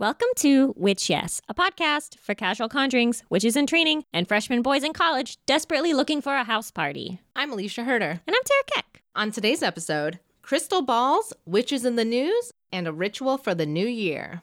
Welcome to Witch Yes, a podcast for casual conjurings, witches in training, and freshman boys in college desperately looking for a house party. I'm Alicia Herder. And I'm Tara Keck. On today's episode, crystal balls, witches in the news, and a ritual for the new year.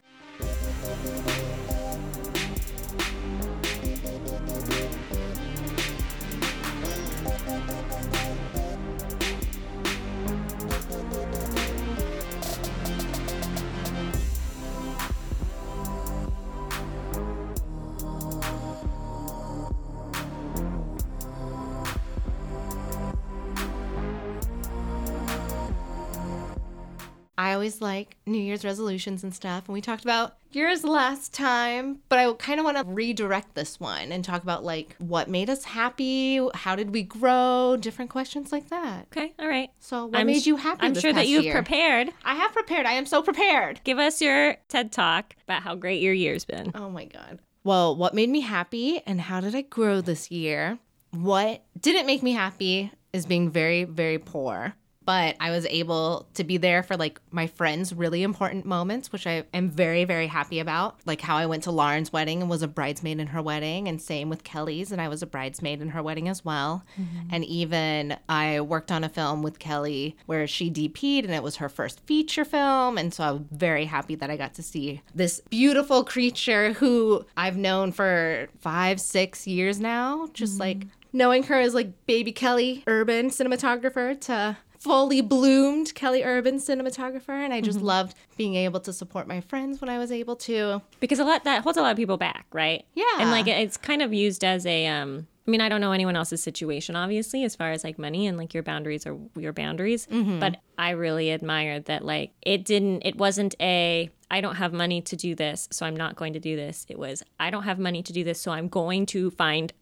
I always like New Year's resolutions and stuff. And we talked about yours last time, but I kind of want to redirect this one and talk about like what made us happy, how did we grow, different questions like that. Okay, all right. So, what I'm made you happy? I'm sure that you've year? prepared. I have prepared. I am so prepared. Give us your TED talk about how great your year's been. Oh my God. Well, what made me happy and how did I grow this year? What didn't make me happy is being very, very poor. But I was able to be there for like my friends' really important moments, which I am very, very happy about. Like how I went to Lauren's wedding and was a bridesmaid in her wedding, and same with Kelly's, and I was a bridesmaid in her wedding as well. Mm-hmm. And even I worked on a film with Kelly where she DP'd, and it was her first feature film. And so I'm very happy that I got to see this beautiful creature who I've known for five, six years now. Just like mm-hmm. knowing her as like baby Kelly, urban cinematographer, to fully bloomed Kelly Urban cinematographer. And I just loved being able to support my friends when I was able to. Because a lot that holds a lot of people back, right? Yeah. And like it's kind of used as a um I mean, I don't know anyone else's situation, obviously, as far as like money and like your boundaries are your boundaries. But I really admired that, like, it didn't, it wasn't a, I don't have money to do this, so I'm not going to do this. It was, I don't have money to do this, so I'm going to find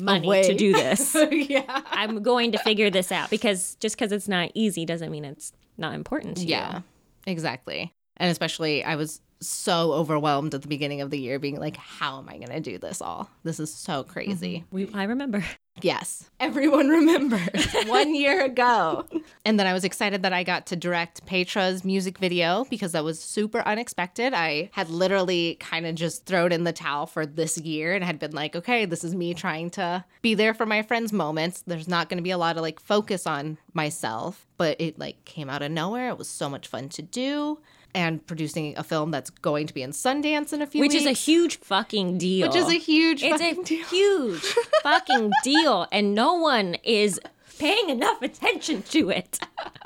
money way. to do this. yeah. I'm going to figure this out because just because it's not easy doesn't mean it's not important to Yeah, you. exactly. And especially, I was so overwhelmed at the beginning of the year, being like, how am I going to do this all? This is so crazy. Mm-hmm. We, I remember. Yes, everyone remembers one year ago. And then I was excited that I got to direct Petra's music video because that was super unexpected. I had literally kind of just thrown in the towel for this year and had been like, okay, this is me trying to be there for my friends' moments. There's not going to be a lot of like focus on myself, but it like came out of nowhere. It was so much fun to do. And producing a film that's going to be in Sundance in a few weeks. Which weeks. is a huge fucking deal. which is a huge fucking deal. It's a deal. huge fucking deal, and no one is paying enough attention to it.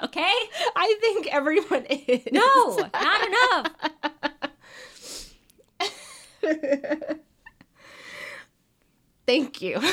Okay? I think everyone is. No, not enough. Thank you.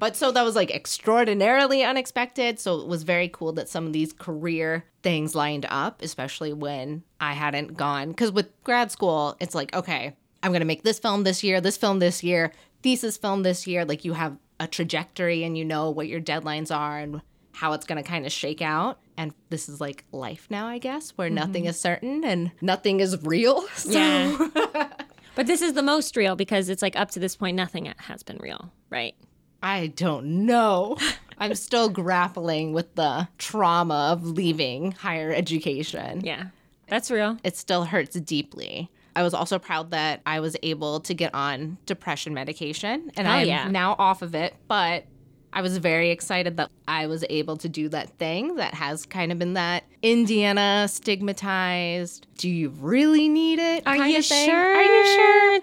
but so that was like extraordinarily unexpected. So it was very cool that some of these career things lined up, especially when I hadn't gone. Because with grad school, it's like, okay, I'm going to make this film this year, this film this year, thesis film this year. Like you have a trajectory and you know what your deadlines are and how it's going to kind of shake out. And this is like life now, I guess, where nothing mm-hmm. is certain and nothing is real. So Yeah. But this is the most real because it's like up to this point, nothing has been real, right? I don't know. I'm still grappling with the trauma of leaving higher education. Yeah. That's real. It still hurts deeply. I was also proud that I was able to get on depression medication and Hell I'm yeah. now off of it, but I was very excited that I was able to do that thing that has kind of been that Indiana stigmatized. Do you really need it? Are you sure? Are you sure?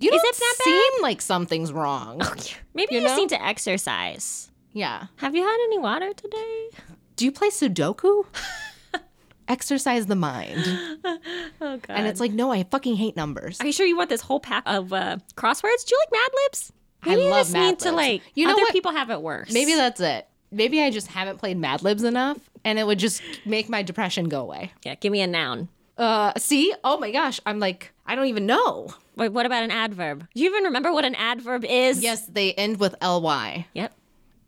You Is don't it that seem like something's wrong. Maybe You you, just need to exercise. yeah. Have you had any water today? Do you play Sudoku? Exercise the mind. Oh, God. And it's like, no, I fucking hate numbers. Are you sure you want this whole pack of uh, crosswords? Do you like Mad Libs? I Maybe you love just Mad need to like. You know other what? people have it worse. Maybe that's it. Maybe I just haven't played Mad Libs enough and it would just make my depression go away. Yeah. Give me a noun. Uh, see? Oh my gosh. I'm like, I don't even know. Wait, what about an adverb? Do you even remember what an adverb is? Yes, they end with ly, Yep.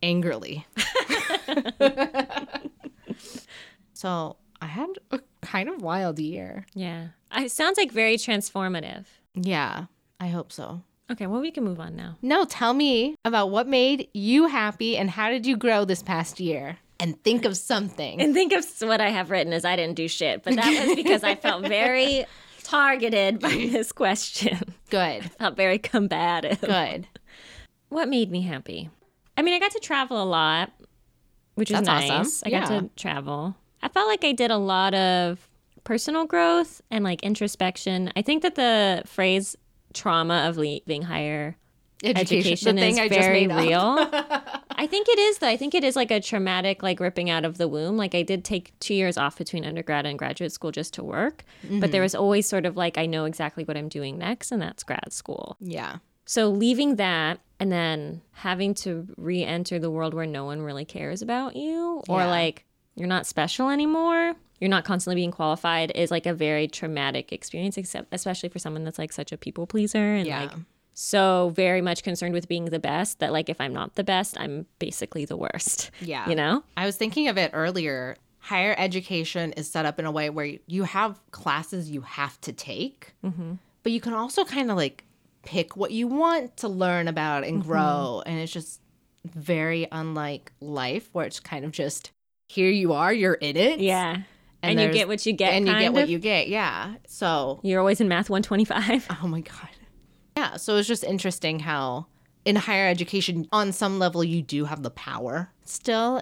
angrily. so I had a kind of wild year. Yeah. It sounds like very transformative. Yeah, I hope so. Okay, well, we can move on now. No, tell me about what made you happy and how did you grow this past year? And think of something. And think of what I have written as I didn't do shit, but that was because I felt very targeted by mm-hmm. this question. Good. Felt very combative. Good. What made me happy? I mean, I got to travel a lot, which was That's nice. awesome. I got to travel. I felt like I did a lot of personal growth and like introspection. I think that the phrase trauma of leaving higher education, thing is I very real. I think it is though. I think it is like a traumatic like ripping out of the womb. Like I did take 2 years off between undergrad and graduate school just to work, but Mm-hmm. there was always sort of like I know exactly what I'm doing next and that's grad school. Yeah. So leaving that and then having to re-enter the world where no one really cares about you or Yeah. like you're not special anymore. You're not constantly being qualified is like a very traumatic experience, except especially for someone that's like such a people pleaser and Yeah. like so very much concerned with being the best that like if I'm not the best, I'm basically the worst. Yeah. You know? I was thinking of it earlier. Higher education is set up in a way where you have classes you have to take, mm-hmm. but you can also kind of like pick what you want to learn about and mm-hmm. grow. And it's just very unlike life, where it's kind of just here you are, you're in it. Yeah. And, you get what you get. And you get kind what you get. Yeah. So You're always in math 125. Oh my God. Yeah. So it's just interesting how in higher education, on some level, you do have the power still.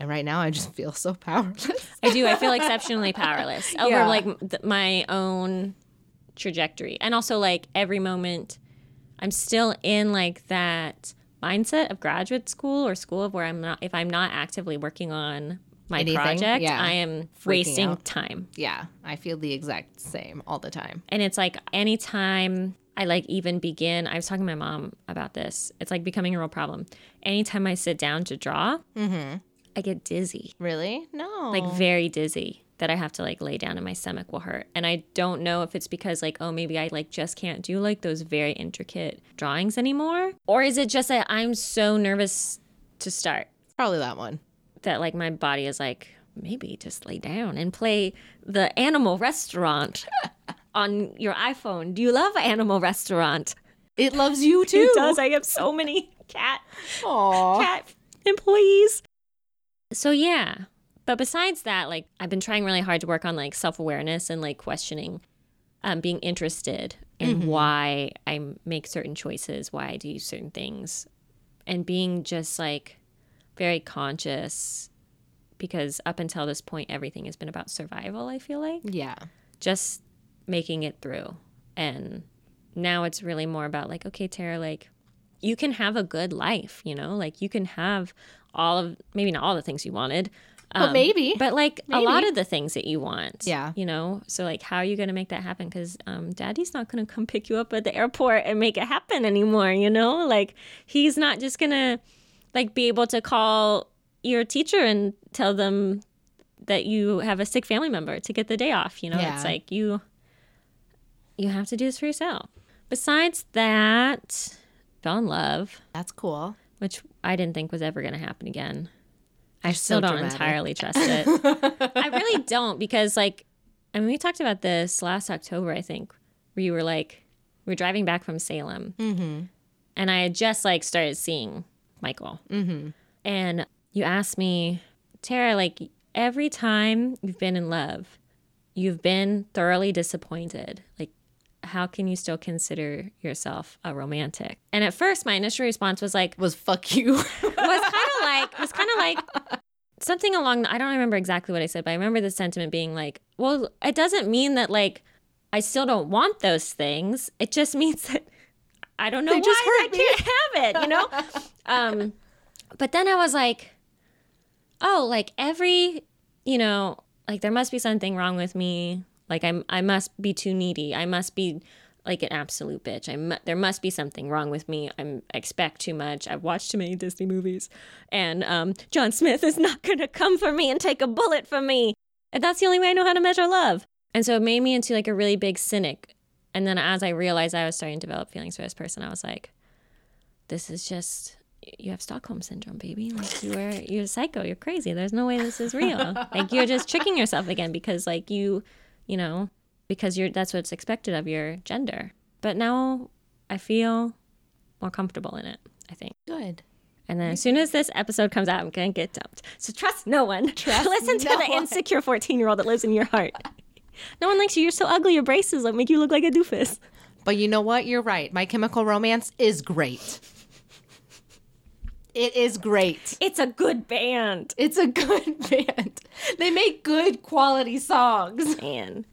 And right now, I just feel so powerless. I do. I feel exceptionally powerless over Yeah. like th- my own trajectory, and also like every moment, I'm still in like that mindset of graduate school or school of where I'm not. If I'm not actively working on my Anything? project, Yeah. I am wasting out. time. yeah. I feel the exact same all the time. And it's like anytime I like even begin, I was talking to my mom about this. It's like becoming a real problem. Anytime I sit down to draw, mm-hmm. I get dizzy. Really? No. like very dizzy that I have to like lay down and my stomach will hurt. And I don't know if it's because like oh maybe I like just can't do like those very intricate drawings anymore or is it just that I'm so nervous to start probably that one. that like my body is like maybe just lay down and play the animal restaurant on your iPhone. Do you love Animal Restaurant? It loves you too. It does. I have so many cat Aw. cat employees. So yeah. But besides that, like I've been trying really hard to work on like self-awareness and like questioning um being interested in why I make certain choices, why I do certain things and being just like very conscious because up until this point everything has been about survival, I feel like Yeah. just making it through. And now it's really more about like, okay, Tara, like you can have a good life, you know, like you can have all of maybe not all the things you wanted. But maybe. But like a lot of the things that you want. Yeah. You know, so like how are you going to make that happen? Because um, daddy's not going to come pick you up at the airport and make it happen anymore, you know? Like he's not just going to like be able to call your teacher and tell them that you have a sick family member to get the day off, you know? Yeah. It's like you you have to do this for yourself. Besides that, fell in love, That's cool. which I didn't think was ever going to happen again. I so still don't dramatic. entirely trust it. I really don't because, like, I mean, we talked about this last October, I think, where you were like, we are driving back from Salem, mm-hmm. and I had just like started seeing Michael, mm-hmm. and you asked me, Tara, like, every time you've been in love, you've been thoroughly disappointed. Like, how can you still consider yourself a romantic? And at first, my initial response was like, Was fuck you. was kind of like was kind of like something along the, I don't remember exactly what I said, but I remember the sentiment being like, well, it doesn't mean that like I still don't want those things. It just means that I don't know They why I me. can't have it, you know? um but then I was like, oh, like every, you know, like there must be something wrong with me. Like I'm I must be too needy. I must be like an absolute bitch. I mu- there must be something wrong with me. I'm expect too much. I've watched too many Disney movies, and um, John Smith is not gonna come for me and take a bullet from me. And that's the only way I know how to measure love. And so it made me into like a really big cynic. And then as I realized I was starting to develop feelings for this person, I was like, this is just you have Stockholm syndrome, baby. Like you are you're a psycho. You're crazy. There's no way this is real. like you're just tricking yourself again because like you, you know, because you're that's what's expected of your gender. But now I feel more comfortable in it, I think. Good. And then as soon as this episode comes out, I'm gonna get dumped. So trust no one. Trust Listen to no the one. insecure 14 year old that lives in your heart. No one likes you. You're so ugly. Your braces like make you look like a doofus. But you know what? You're right. My Chemical Romance is great. It is great. It's a good band. It's a good band. They make good quality songs. Man.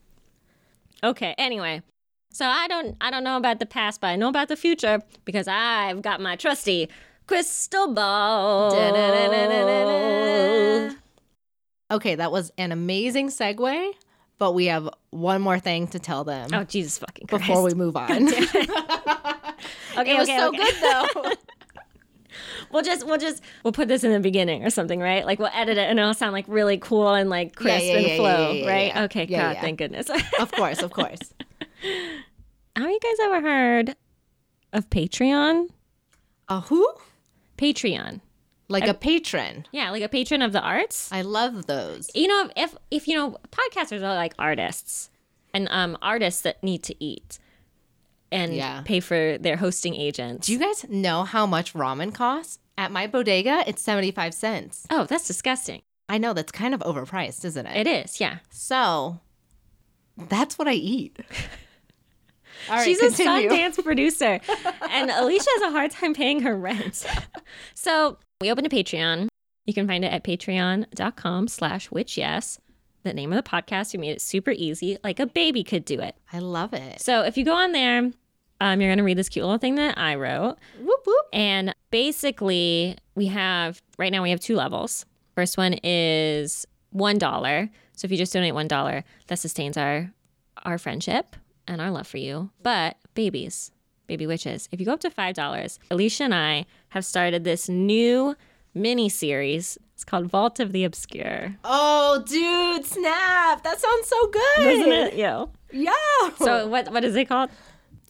Okay. Anyway, so I don't I don't know about the past, but I know about the future because I've got my trusty crystal ball. Okay, that was an amazing segue, but we have one more thing to tell them Oh Jesus fucking Christ! before we move on. okay, it was okay, so okay. good though. We'll just we'll just we'll put this in the beginning or something, right? Like we'll edit it and it'll sound like really cool and like crisp yeah, and yeah, flow, yeah, yeah, right? Okay, God, thank goodness. of course, of course. Have you guys ever heard of Patreon? A who? Patreon. Like a patron. Yeah, like a patron of the arts. I love those. you know if if you know podcasters are like artists and um artists that need to eat and Yeah. pay for their hosting agents Do you guys know how much ramen costs? At my bodega, it's 75 cents. oh that's disgusting I know that's kind of overpriced, isn't it? it is yeah So that's what I eat. All right, she's continue. a Sundance producer and alicia has a hard time paying her rent so we opened a patreon you can find it at patreon.com slash witch yes the name of the podcast we made it super easy like a baby could do it I love it. so if you go on there um, you're going to read this cute little thing that i wrote Whoop whoop. And basically, we have right now we have two levels. First one is one dollar. So if you just donate one dollar, that sustains our our friendship and our love for you. But babies, baby witches, if you go up to five dollars, Alicia and I have started this new mini series. It's called Vault of the Obscure. Oh, dude, snap. That sounds so good. Isn't it? Yo. Yeah. So what what is it called?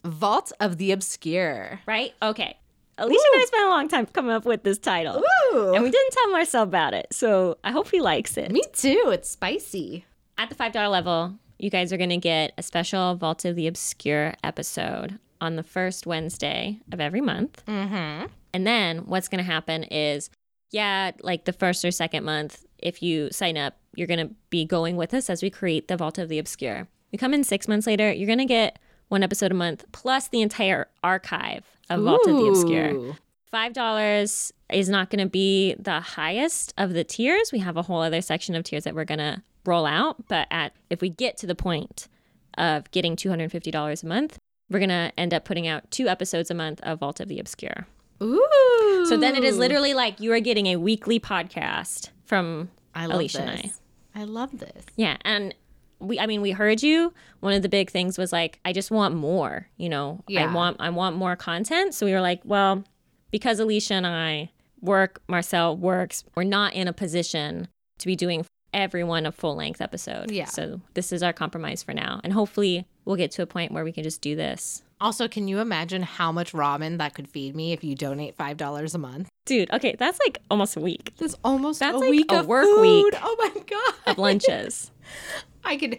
Vault of the Obscure. Right? Okay. Alicia and I spent a long time coming up with this title. Ooh. And we didn't tell Marcel about it. So I hope he likes it. Me too. It's spicy. At the $5 level, you guys are going to get a special Vault of the Obscure episode on the first Wednesday of every month. Mm-hmm. And then what's going to happen is, yeah, like the first or second month, if you sign up, you're going to be going with us as we create the Vault of the Obscure. You come in six months later, you're going to get one episode a month plus the entire archive of Vault of the Obscure. Five dollars is not going to be the highest of the tiers. We have a whole other section of tiers that we're going to roll out. But at if we get to the point of getting two hundred fifty dollars a month, we're going to end up putting out two episodes a month of Vault of the Obscure. Ooh. So then it is literally like you are getting a weekly podcast from I love Alicia and I. this. I love this. Yeah, and we I mean we heard you. One of the big things was like I just want more, you know. Yeah. I want I want more content. So we were like, well, because Alicia and I work, Marcel works, we're not in a position to be doing everyone a full length episode. Yeah. So this is our compromise for now. And hopefully we'll get to a point where we can just do this. Also, can you imagine how much ramen that could feed me if you donate five dollars a month? Dude, okay, that's like almost a week That's almost That's a like week a of work food. week Oh my god! of lunches. I could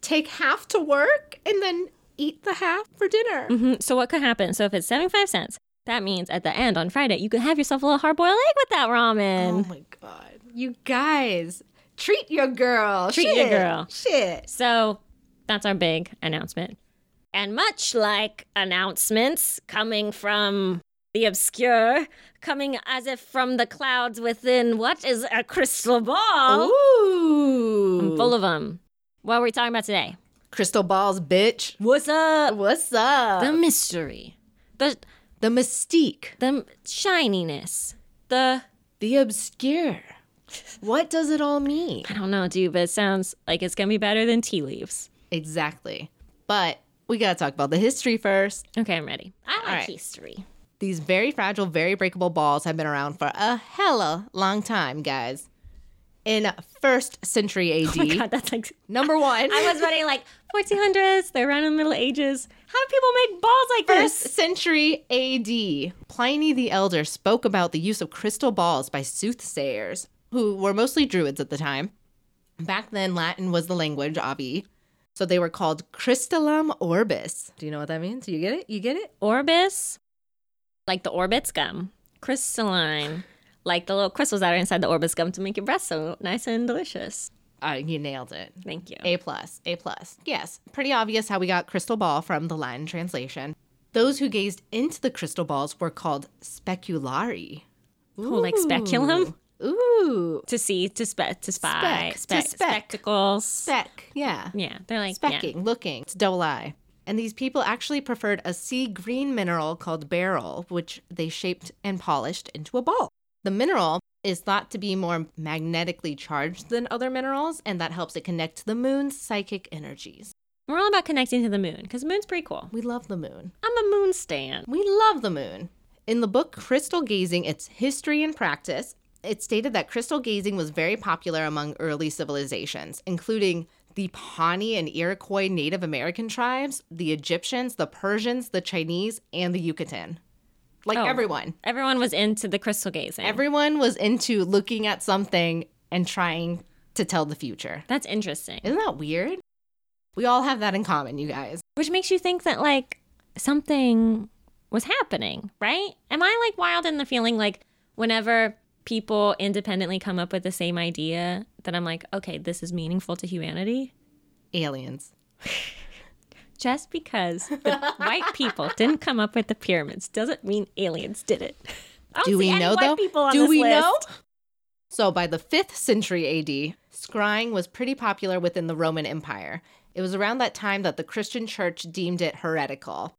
take half to work and then eat the half for dinner. Mhm. So what could happen? So if it's 75 cents, that means at the end on Friday, you could have yourself a little hard boiled egg with that ramen. Oh my god! You guys, treat your girl. Treat your girl. Shit. So that's our big announcement. And much like announcements coming from the obscure, coming as if from the clouds within what is a crystal ball, Ooh. I'm full of them. What are we talking about today? crystal balls, bitch. What's up? What's up? The mystery, the the mystique, the shininess, the the obscure. What does it all mean? I don't know, dude, but it sounds like it's gonna be better than tea leaves. Exactly. But we gotta talk about the history first. Okay, I'm ready. I like right. history. These very fragile, very breakable balls have been around for a hella long time, guys. In first century AD, Oh my god, that's like number one, I was ready like 1400s. They're around in the Middle Ages. How do people make balls like First this? century AD, Pliny the Elder spoke about the use of crystal balls by soothsayers, who were mostly druids at the time. Back then, Latin was the language, Avi. So they were called crystallum orbis. Do you know what that means? You get it? You get it? Orbis, like the orbits gum. Crystalline, like the little crystals that are inside the orbis gum to make your breath so nice and delicious. Uh, you nailed it. Thank you. A plus, A plus. Yes, pretty obvious how we got crystal ball from the Latin translation. Those who gazed into the crystal balls were called speculari. Oh, like speculum? Ooh, To see, to spe- to spy, Spec, to spec, spec. spectacles. spec. Yeah, Yeah, they're like yeah. specking, looking. It's double eye. And these people actually preferred a sea green mineral called beryl, which they shaped and polished into a ball. The mineral is thought to be more magnetically charged than other minerals, and that helps it connect to the moon's psychic energies. We're all about connecting to the moon because the moon's pretty cool. We love the moon. I'm a moon stan. We love the moon. In the book Crystal Gazing Its History and Practice, it stated that crystal gazing was very popular among early civilizations, including the Pawnee and Iroquois Native American tribes, the Egyptians, the Persians, the Chinese, and the Yucatan. Like Oh. everyone. Everyone was into the crystal gazing. Everyone was into looking at something and trying to tell the future. That's interesting. Isn't that weird? We all have that in common, you guys. Which makes you think that like something was happening, right? Am I like wild in the feeling like whenever people independently come up with the same idea that I'm like, okay, this is meaningful to humanity? Aliens. Just because the white people didn't come up with the pyramids doesn't mean aliens did it. Do we know though? Do we list. know? So by the 5th century AD, scrying was pretty popular within the Roman Empire. It was around that time that the Christian church deemed it heretical.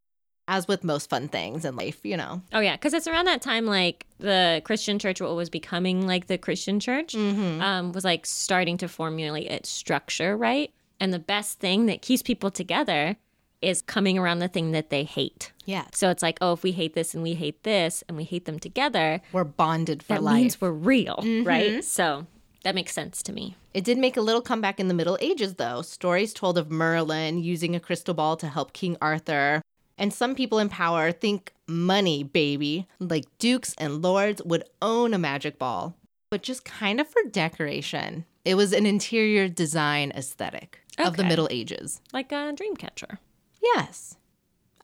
As with most fun things in life, you know. Oh yeah, because it's around that time like the Christian church, what was becoming like the Christian church, um, was like starting to formulate its structure, right? And the best thing that keeps people together is coming around the thing that they hate. Yeah. So it's like, oh, if we hate this and we hate this and we hate them together, We're bonded for that life. means we're real, mm-hmm. right? So that makes sense to me. It did make a little comeback in the Middle Ages, though. Stories told of Merlin using a crystal ball to help King Arthur. And some people in power think money, baby, like dukes and lords would own a magic ball, but just kind of for decoration. It was an interior design aesthetic of the Middle Ages. Like a dream catcher Yes.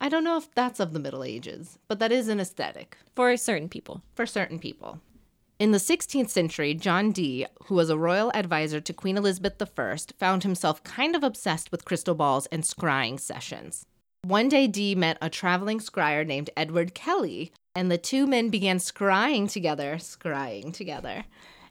I don't know if that's of the Middle Ages, but that is an aesthetic for certain people. for certain people. In the 16th century, John Dee, who was a royal advisor to Queen Elizabeth I, found himself kind of obsessed with crystal balls and scrying sessions. One day, Dee met a traveling scryer named Edward Kelly, and the two men began scrying together, scrying together,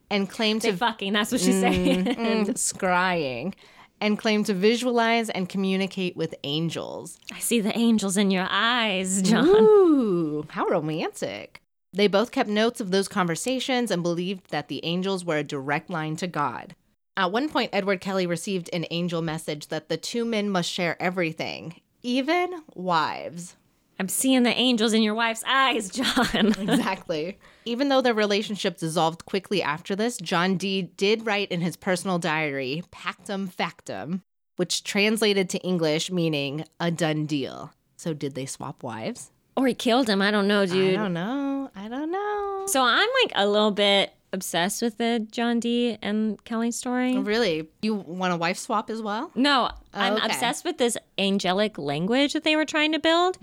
and claimed They to fucking, that's what she's saying. Mm, scrying, and claimed to visualize and communicate with angels. I see the angels in your eyes, John. Ooh, how romantic. They both kept notes of those conversations and believed that the angels were a direct line to God. At one point, Edward Kelly received an angel message that the two men must share everything, even wives. I'm seeing the angels in your wife's eyes, John. Exactly. Even though their relationship dissolved quickly after this, John Dee did write in his personal diary, Pactum Factum, which translated to English meaning a done deal. So, did they swap wives? or he killed him. I don't know, dude. I don't know. I don't know. So I'm like a little bit obsessed with the John Dee and Kelly story. Really? You want a wife swap as well? No, I'm okay. obsessed with this angelic language that they were trying to build.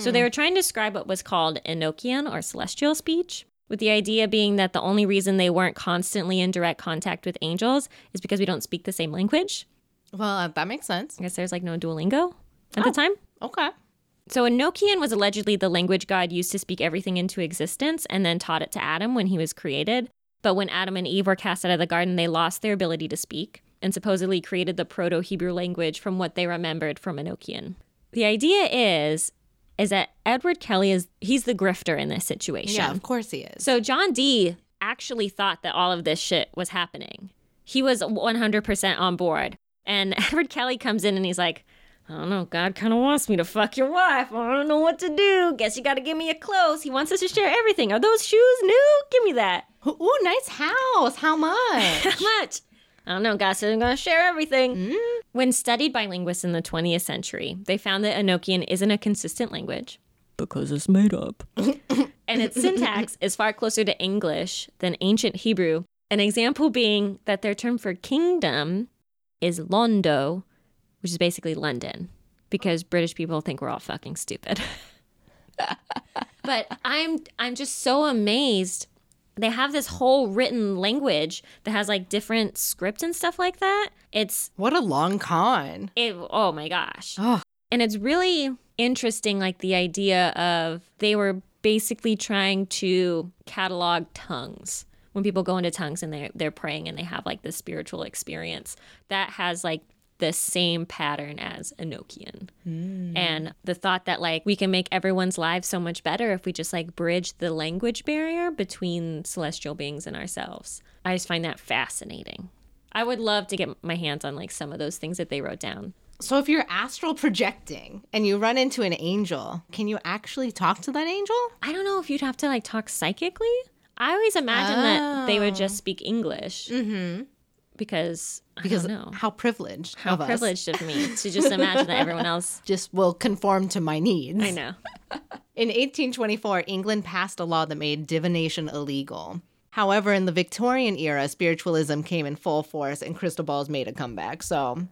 So they were trying to describe what was called Enochian or celestial speech, with the idea being that the only reason they weren't constantly in direct contact with angels is because we don't speak the same language. Well, uh, that makes sense. I guess there's like no Duolingo at the time. Okay. So Enochian was allegedly the language God used to speak everything into existence and then taught it to Adam when he was created. But when Adam and Eve were cast out of the garden, they lost their ability to speak and supposedly created the Proto Hebrew language from what they remembered from Enochian. The idea is is that Edward Kelly is he's the grifter in this situation. Yeah, of course he is. So John Dee actually thought that all of this shit was happening. He was 100% on board. And Edward Kelly comes in and he's like, I don't know, God kind of wants me to fuck your wife. I don't know what to do. Guess you got to give me a clothes. He wants us to share everything. Are those shoes new? Give me that. Ooh, nice house. How much? How much? I don't know. God said I'm going to share everything. Mm-hmm. When studied by linguists in the 20th century, they found that Enochian isn't a consistent language because it's made up. and its syntax is far closer to English than ancient Hebrew. An example being that their term for kingdom is Londo, which is basically London, because British people think we're all fucking stupid. but I'm I'm just so amazed they have this whole written language that has like different script and stuff like that. It's What a long con. it oh my gosh. Oh, And it's really interesting, like the idea of they were basically trying to catalog tongues. When people go into tongues and they're, they're praying and they have like this spiritual experience, that has like the same pattern as Enochian. And the thought that like we can make everyone's lives so much better if we just like bridge the language barrier between celestial beings and ourselves. I just find that fascinating. I would love to get my hands on like some of those things that they wrote down. so if you're astral projecting and you run into an angel, can you actually talk to that angel? I don't know if you'd have to like talk psychically. I always imagine that they would just speak English. Mm-hmm. Because, Because I don't know. how privileged How of us. privileged of me to just imagine that everyone else. Just will conform to my needs. I know. In 1824, England passed a law that made divination illegal. However, in the Victorian era, spiritualism came in full force and crystal balls made a comeback. So,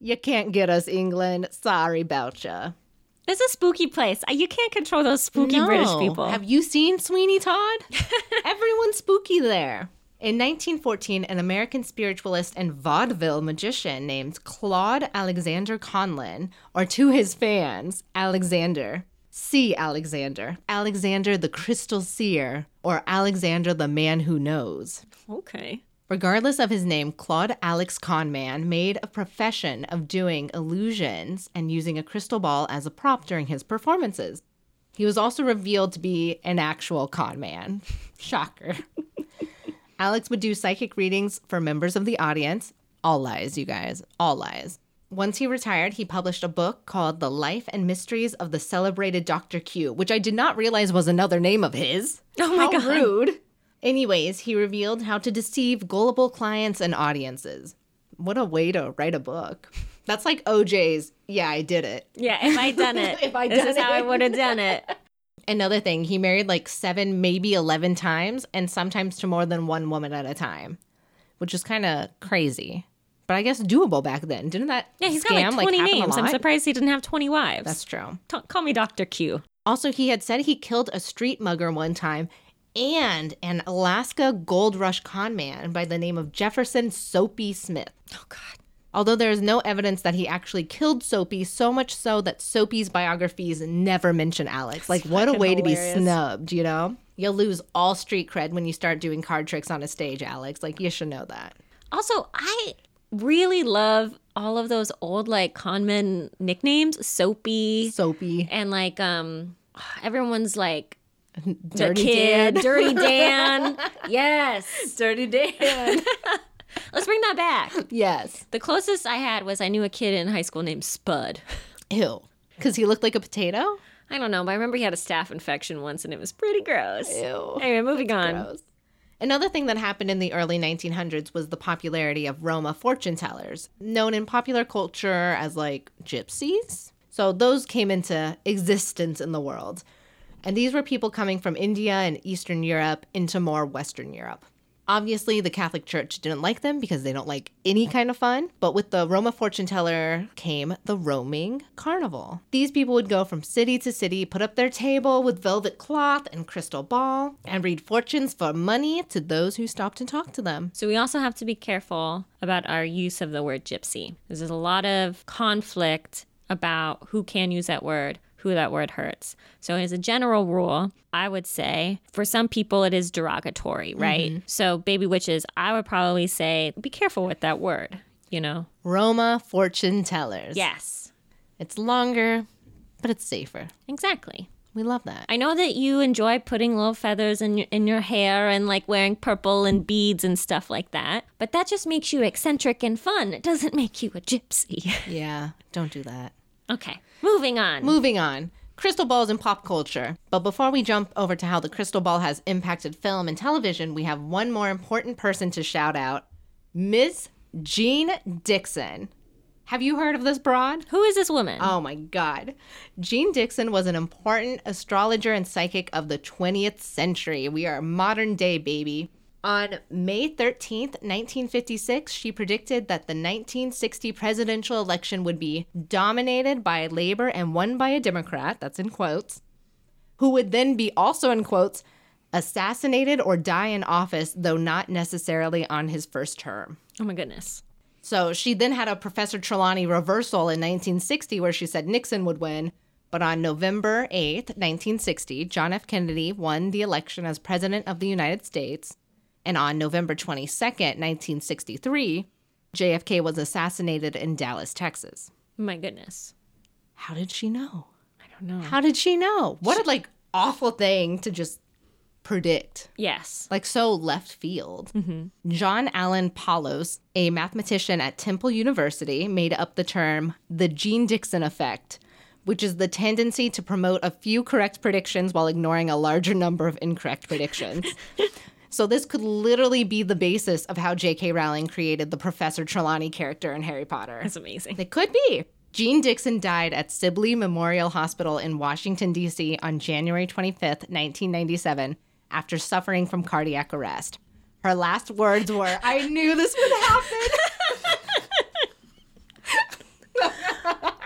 you can't get us, England. Sorry about ya. It's a spooky place. Uh, You can't control those spooky British people. Have you seen Sweeney Todd? Everyone's spooky there. In 1914, an American spiritualist and vaudeville magician named Claude Alexander Conlin, or to his fans, Alexander, C. Alexander, Alexander the Crystal Seer, or Alexander the Man Who Knows. okay. Regardless of his name, Claude Alex Conman made a profession of doing illusions and using a crystal ball as a prop during his performances. He was also revealed to be an actual con man. Shocker. Alex would do psychic readings for members of the audience. All lies, you guys. All lies. Once he retired, he published a book called The Life and Mysteries of the Celebrated Dr. Q, which I did not realize was another name of his. Oh my How God. rude. Anyways, he revealed how to deceive gullible clients and audiences. What a way to write a book. That's like OJ's, yeah, I did it. Yeah, if I'd done it, If this done is how it. I would have done it. Another thing, he married like seven, maybe 11 times, and sometimes to more than one woman at a time, which is kind of crazy. But I guess doable back then. Didn't that Yeah, he's scam got like 20 happen a names. I'm surprised he didn't have 20 wives. That's true. Ta- call me Dr. Q. Also, he had said he killed a street mugger one time and an Alaska gold rush con man by the name of Jefferson Soapy Smith. Oh, God. Although there is no evidence that he actually killed Soapy, so much so that Soapy's biographies never mention Alex. Like, what a way to be snubbed, you know? You'll lose all street cred when you start doing card tricks on a stage, Alex. Like, you should know that. Also, I really love all of those old like conmen nicknames, Soapy, Soapy, and like um everyone's like Dirty the kid, Dan. Dirty Dan. yes. Dirty Dan. Let's bring that back. yes. The closest I had was I knew a kid in high school named Spud. Ew. Because he looked like a potato? I don't know, but I remember he had a staph infection once and it was pretty gross. Ew. Anyway, moving on. Gross. Another thing that happened in the early 1900s was the popularity of Roma fortune tellers, known in popular culture as like gypsies. So those came into existence in the world. And these were people coming from India and Eastern Europe into more Western Europe. Obviously, the Catholic Church didn't like them because they don't like any kind of fun. But with the Roma fortune teller came the roaming carnival. These people would go from city to city, put up their table with velvet cloth and crystal ball, and read fortunes for money to those who stopped and talked to them. So we also have to be careful about our use of the word gypsy. There's a lot of conflict about who can use that word, who that word hurts. So as a general rule, I would say for some people it is derogatory, mm-hmm. right? So baby witches, I would probably say be careful with that word, you know. Roma fortune tellers. Yes. It's longer, but it's safer. Exactly. We love that. I know that you enjoy putting little feathers in your, in your hair and like wearing purple and beads and stuff like that, but that just makes you eccentric and fun. It doesn't make you a gypsy. Yeah, don't do that. Okay, moving on. Moving on. Crystal balls in pop culture. But before we jump over to how the crystal ball has impacted film and television, we have one more important person to shout out Miss Jeane Dixon. Have you heard of this broad? Who is this woman? Oh my God. Jeane Dixon was an important astrologer and psychic of the 20th century. We are modern day, baby. On May 13th, 1956, she predicted that the 1960 presidential election would be dominated by Labor and won by a Democrat, that's in quotes, who would then be also in quotes, assassinated or die in office, though not necessarily on his first term. Oh my goodness. So she then had a Professor Trelawney reversal in 1960 where she said Nixon would win. But on November 8th, 1960, John F. Kennedy won the election as President of the United States. And on November 22nd, 1963, JFK was assassinated in Dallas, Texas. My goodness. How did she know? I don't know. How did she know? What a like awful thing to just predict. yes. Like so left field. Mm-hmm. John Allen Paulos, a mathematician at Temple University, made up the term the Jeane Dixon effect, which is the tendency to promote a few correct predictions while ignoring a larger number of incorrect predictions. so this could literally be the basis of how J.K. Rowling created the Professor Trelawney character in Harry Potter. That's amazing. It could be. Jeane Dixon died at Sibley Memorial Hospital in Washington, D.C. on January 25th, 1997, after suffering from cardiac arrest. Her last words were, I knew this would happen.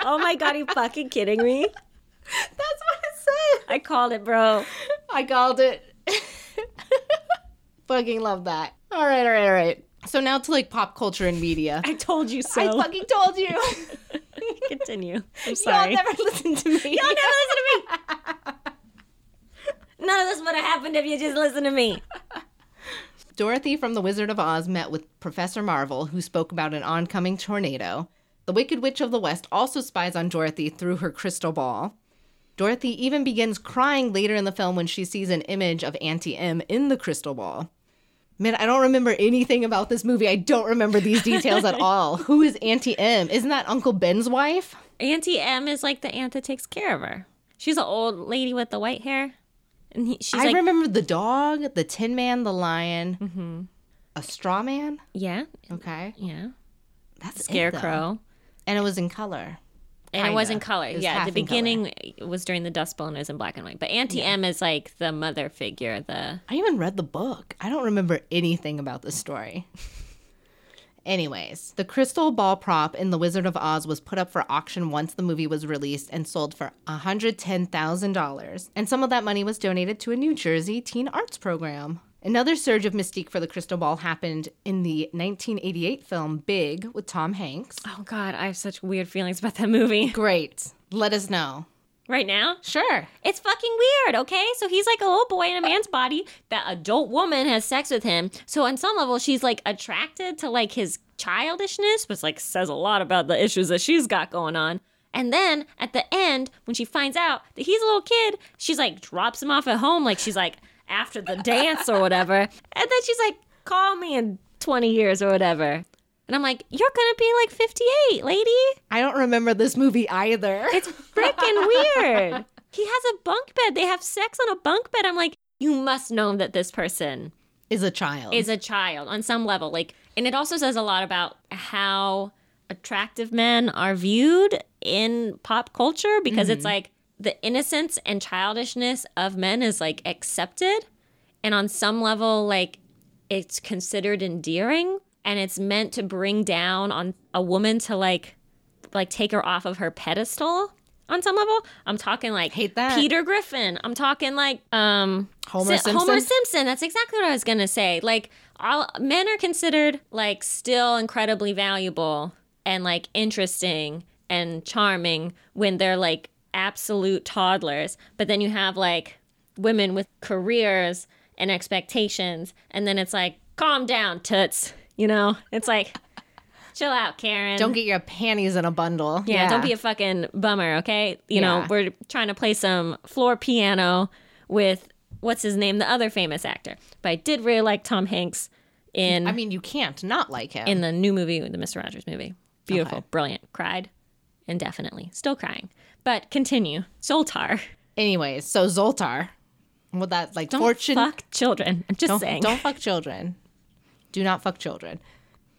Oh my god, are you fucking kidding me? That's what it said. I called it, bro. I called it. fucking love that. All right, all right, all right. So now to like pop culture and media. I told you so. I fucking told you. Continue. I'm sorry. Y'all never listen to me. Y'all never listen to me. None of this would have happened if you just listened to me. Dorothy from The Wizard of Oz met with Professor Marvel, who spoke about an oncoming tornado. The Wicked Witch of the West also spies on Dorothy through her crystal ball. Dorothy even begins crying later in the film when she sees an image of Auntie Em in the crystal ball. Man, I don't remember anything about this movie. I don't remember these details at all. Who is Auntie Em? Isn't that Uncle Ben's wife? Auntie Em is like the aunt that takes care of her. She's an old lady with the white hair. And he, she's I like, remember the dog, the Tin Man, the lion, mm-hmm. a straw man. yeah, Okay, yeah. that's it. Scarecrow. and it was in color. And it was in color. Was yeah, the beginning it was during the Dust Bowl and it was in black and white. But Auntie Em is like the mother figure, the I even read the book. I don't remember anything about this story. Anyways, the crystal ball prop in The Wizard of Oz was put up for auction once the movie was released and sold for $110,000. And some of that money was donated to a New Jersey teen arts program. Another surge of mystique for the crystal ball happened in the 1988 film Big with Tom Hanks. Oh god, I have such weird feelings about that movie. Great. Let us know. Right now? Sure. It's fucking weird, okay? So he's like a little boy in a man's body. That adult woman has sex with him. So on some level, she's like attracted to like his childishness, which like says a lot about the issues that she's got going on. And then at the end, when she finds out that he's a little kid, she's like drops him off at home, like she's like after the dance or whatever. And then she's like, call me in 20 years or whatever. And I'm like, you're gonna be like 58, lady. I don't remember this movie either. It's freaking weird. He has a bunk bed. They have sex on a bunk bed. I'm like, you must know that this person is a child. is a child on some level. Like, and it also says a lot about how attractive men are viewed in pop culture because it's mm-hmm. like the innocence and childishness of men is like accepted. And on some level, like it's considered endearing and it's meant to bring down on a woman to like like take her off of her pedestal on some level. I'm talking like Hate that. Peter Griffin. I'm talking like um Homer Si- Homer Simpson? Simpson. That's exactly what I was gonna say. Like all men are considered like still incredibly valuable and like interesting and charming when they're like absolute toddlers. But then you have like women with careers and expectations, and then it's like, calm down, toots. You know, it's like, chill out, Karen. Don't get your panties in a bundle. Yeah, don't be a fucking bummer, okay? You know, we're trying to play some floor piano with what's his name, the other famous actor. But I did really like Tom Hanks in I mean, you can't not like him. in the new movie, the Mr. Rogers movie. Beautiful, Okay. brilliant. Cried, indefinitely. Still crying. But continue. Zoltar. Anyways, so Zoltar, with that like Don't fortune, fuck children. I'm just don't, saying. don't fuck children. Do not fuck children.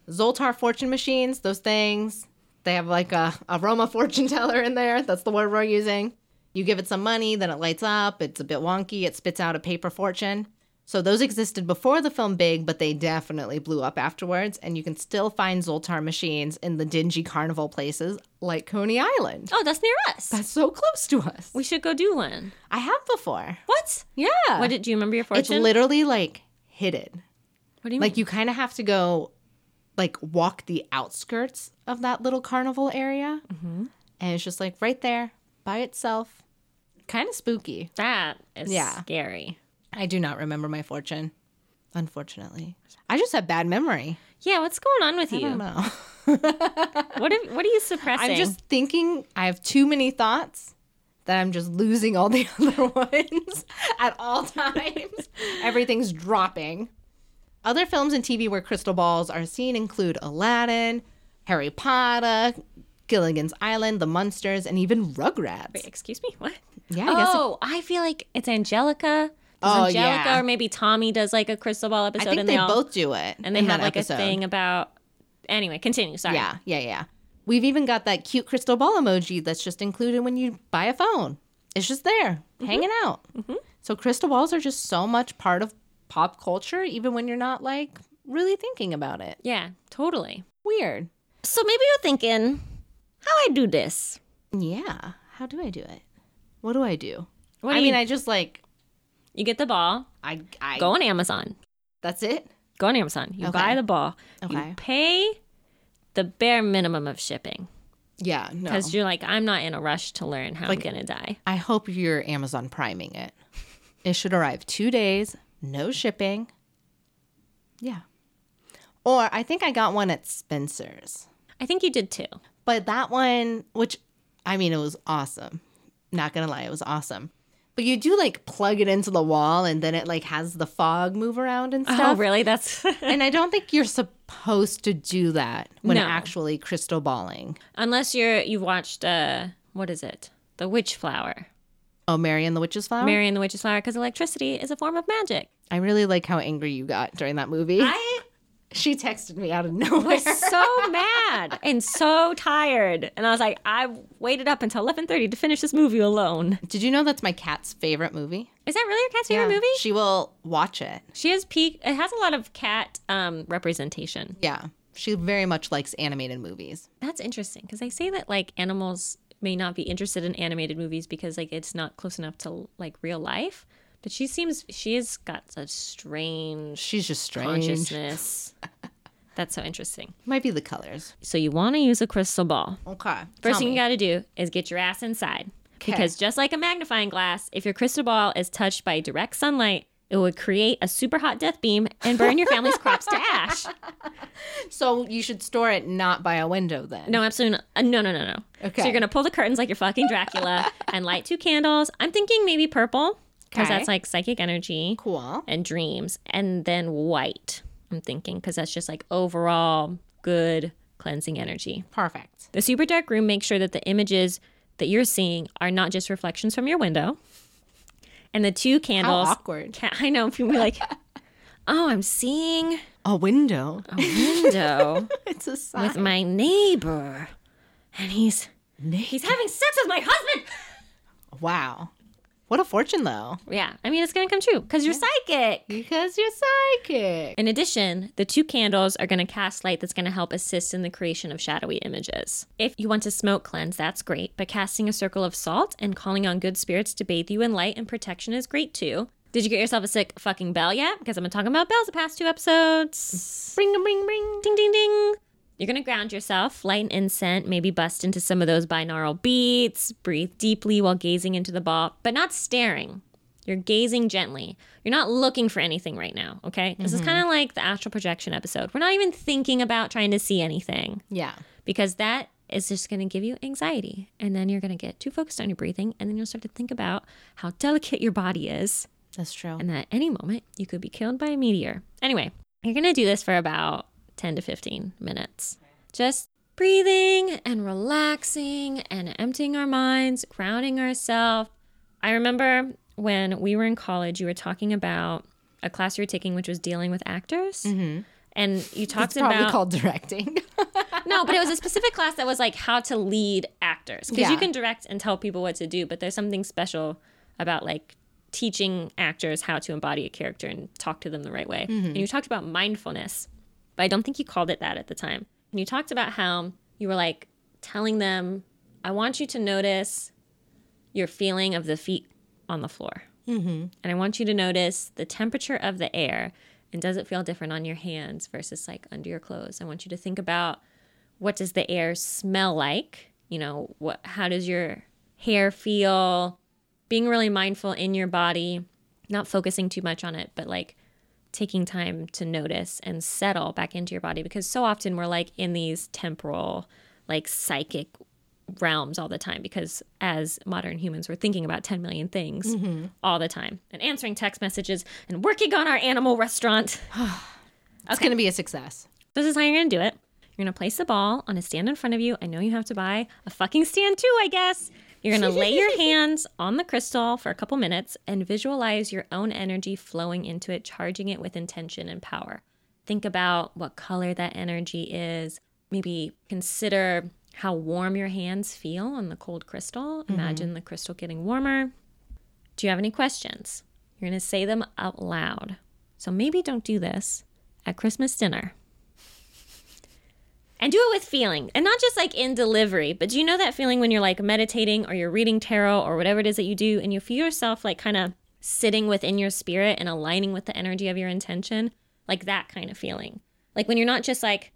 Zoltar fortune machines, those things, they have like a aroma fortune teller in there. That's the word we're using. You give it some money, then it lights up. It's a bit wonky. It spits out a paper fortune. So those existed before the film Big, but they definitely blew up afterwards. And you can still find Zoltar machines in the dingy carnival places like Coney Island. Oh, that's near us. That's so close to us. we should go do one. I have before. What? Yeah. What did do you remember your fortune? it's literally like hidden. what do you Like mean? Like you kind of have to go, like walk the outskirts of that little carnival area, Mm-hmm. and it's just like right there by itself. Kind of spooky. That is Yeah. scary. I do not remember my fortune, unfortunately. I just have bad memory. Yeah, what's going on with I you? don't know. What if, what are you suppressing? I'm just thinking I have too many thoughts that I'm just losing all the other ones at all times. Everything's dropping. Other films and TV where crystal balls are seen include Aladdin, Harry Potter, Gilligan's Island, The Munsters, and even Rugrats. Wait, excuse me. What? Yeah, I guess it- oh, I feel like it's Angelica. Oh, Angelica yeah. or maybe Tommy does like a crystal ball episode. I think and they all both do it. and they have like episode. a thing about. Anyway, continue. Sorry. Yeah, yeah, yeah. We've even got that cute crystal ball emoji that's just included when you buy a phone. It's just there, Mm-hmm. hanging out. So crystal balls are just so much part of pop culture, even when you're not like really thinking about it. Yeah, totally. Weird. So maybe you're thinking, how I do this? Yeah. How do I do it? What do I do? What I do mean, you, I just like you get the ball, I I go on Amazon. That's it. Go on Amazon. You Okay. buy the ball. Okay. You pay the bare minimum of shipping Yeah. No. because you're like, I'm not in a rush to learn how Like- I'm gonna die. I hope you're Amazon priming it. It should arrive two days, no shipping. Yeah. Or I think I got one at Spencer's. I think you did too. But that one, which I mean, it was awesome. Not gonna lie, it was awesome. But you do like plug it into the wall and then it like has the fog move around and stuff. Oh, really? That's And I don't think you're supposed to do that when No. actually crystal balling. unless you're you've watched uh what is it? The Witch Flower. Oh, Mary and the Witch's Flower? Mary and the Witch's Flower because electricity is a form of magic. I really like how angry you got during that movie. I she texted me out of nowhere. was so mad and so tired, and I was like, I waited up until eleven thirty to finish this movie alone. Did you know that's my cat's favorite movie? Is that really your cat's favorite movie? She will watch it. She has peak. It has a lot of cat um, representation. Yeah. She very much likes animated movies. That's interesting because they say that like animals may not be interested in animated movies because like it's not close enough to like real life. But she seems she has got a strange She's just strange. consciousness. That's so interesting. Might be the colors. So you want to use a crystal ball. Okay. First thing you got to do is get your ass inside. Because just like a magnifying glass, if your crystal ball is touched by direct sunlight, it would create a super hot death beam and burn your family's crops to ash. So you should store it not by a window then. No, absolutely not. Uh, no, no, no, no. Okay. So you're gonna pull the curtains like you're fucking Dracula and light two candles. I'm thinking maybe purple because Okay. that's like psychic energy Cool. and dreams, and then white. I'm thinking because that's just like overall good cleansing energy. Perfect. The super dark room makes sure that the images that you're seeing are not just reflections from your window. And the two candles. How awkward. Ca- I know people be like, "Oh, I'm seeing A window. a window It's a sign. with my neighbor, and he's he's having sex with my husband." Wow. What a fortune though. Yeah, I mean it's gonna come true because you're psychic. Because you're psychic. In addition, the two candles are going to cast light that's going to help assist in the creation of shadowy images. If you want to smoke cleanse, that's great, but casting a circle of salt and calling on good spirits to bathe you in light and protection is great too. Did you get yourself a sick fucking bell yet? Because I've been talking about bells the past two episodes. Bring bring bring. Ding ding ding. You're going to ground yourself, light an incense, maybe bust into some of those binaural beats, breathe deeply while gazing into the ball, but not staring. You're gazing gently. You're not looking for anything right now, okay? This is kind of like the astral projection episode. We're not even thinking about trying to see anything Yeah. because that is just going to give you anxiety. And then you're going to get too focused on your breathing. And then you'll start to think about how delicate your body is That's true. and that at any moment you could be killed by a meteor. Anyway, you're going to do this for about 10 to 15 minutes. Just breathing and relaxing and emptying our minds, grounding ourselves. I remember when we were in college, you were talking about a class you were taking, which was dealing with actors. Mm-hmm. And you talked It's probably about called directing. no, but it was a specific class that was like how to lead actors because Yeah. you can direct and tell people what to do, but there's something special about like teaching actors how to embody a character and talk to them the right way. Mm-hmm. And you talked about mindfulness, but I don't think you called it that at the time. And you talked about how you were like telling them, I want you to notice your feeling of the feet on the floor. Mm-hmm. And I want you to notice the temperature of the air and does it feel different on your hands versus like under your clothes. I want you to think about what does the air smell like? You know, what how does your hair feel? Being really mindful in your body, not focusing too much on it, but like taking time to notice and settle back into your body because so often we're like in these temporal, like psychic realms all the time because as modern humans we're thinking about 10 million things mm-hmm. all the time and answering text messages and working on our animal restaurant. It's going to be a success. This is how you're going to do it. You're going to place the ball on a stand in front of you. I know you have to buy a fucking stand too, I guess. You're going to lay your hands on the crystal for a couple minutes and visualize your own energy flowing into it, charging it with intention and power. Think about what color that energy is. Maybe consider how warm your hands feel on the cold crystal. Mm-hmm. Imagine the crystal getting warmer. Do you have any questions? You're going to say them out loud. So maybe don't do this at Christmas dinner. And do it with feeling. And not just like in delivery, but do you know that feeling when you're like meditating or you're reading tarot or whatever it is that you do and you feel yourself like kind of sitting within your spirit and aligning with the energy of your intention? Like that kind of feeling. Like when you're not just like,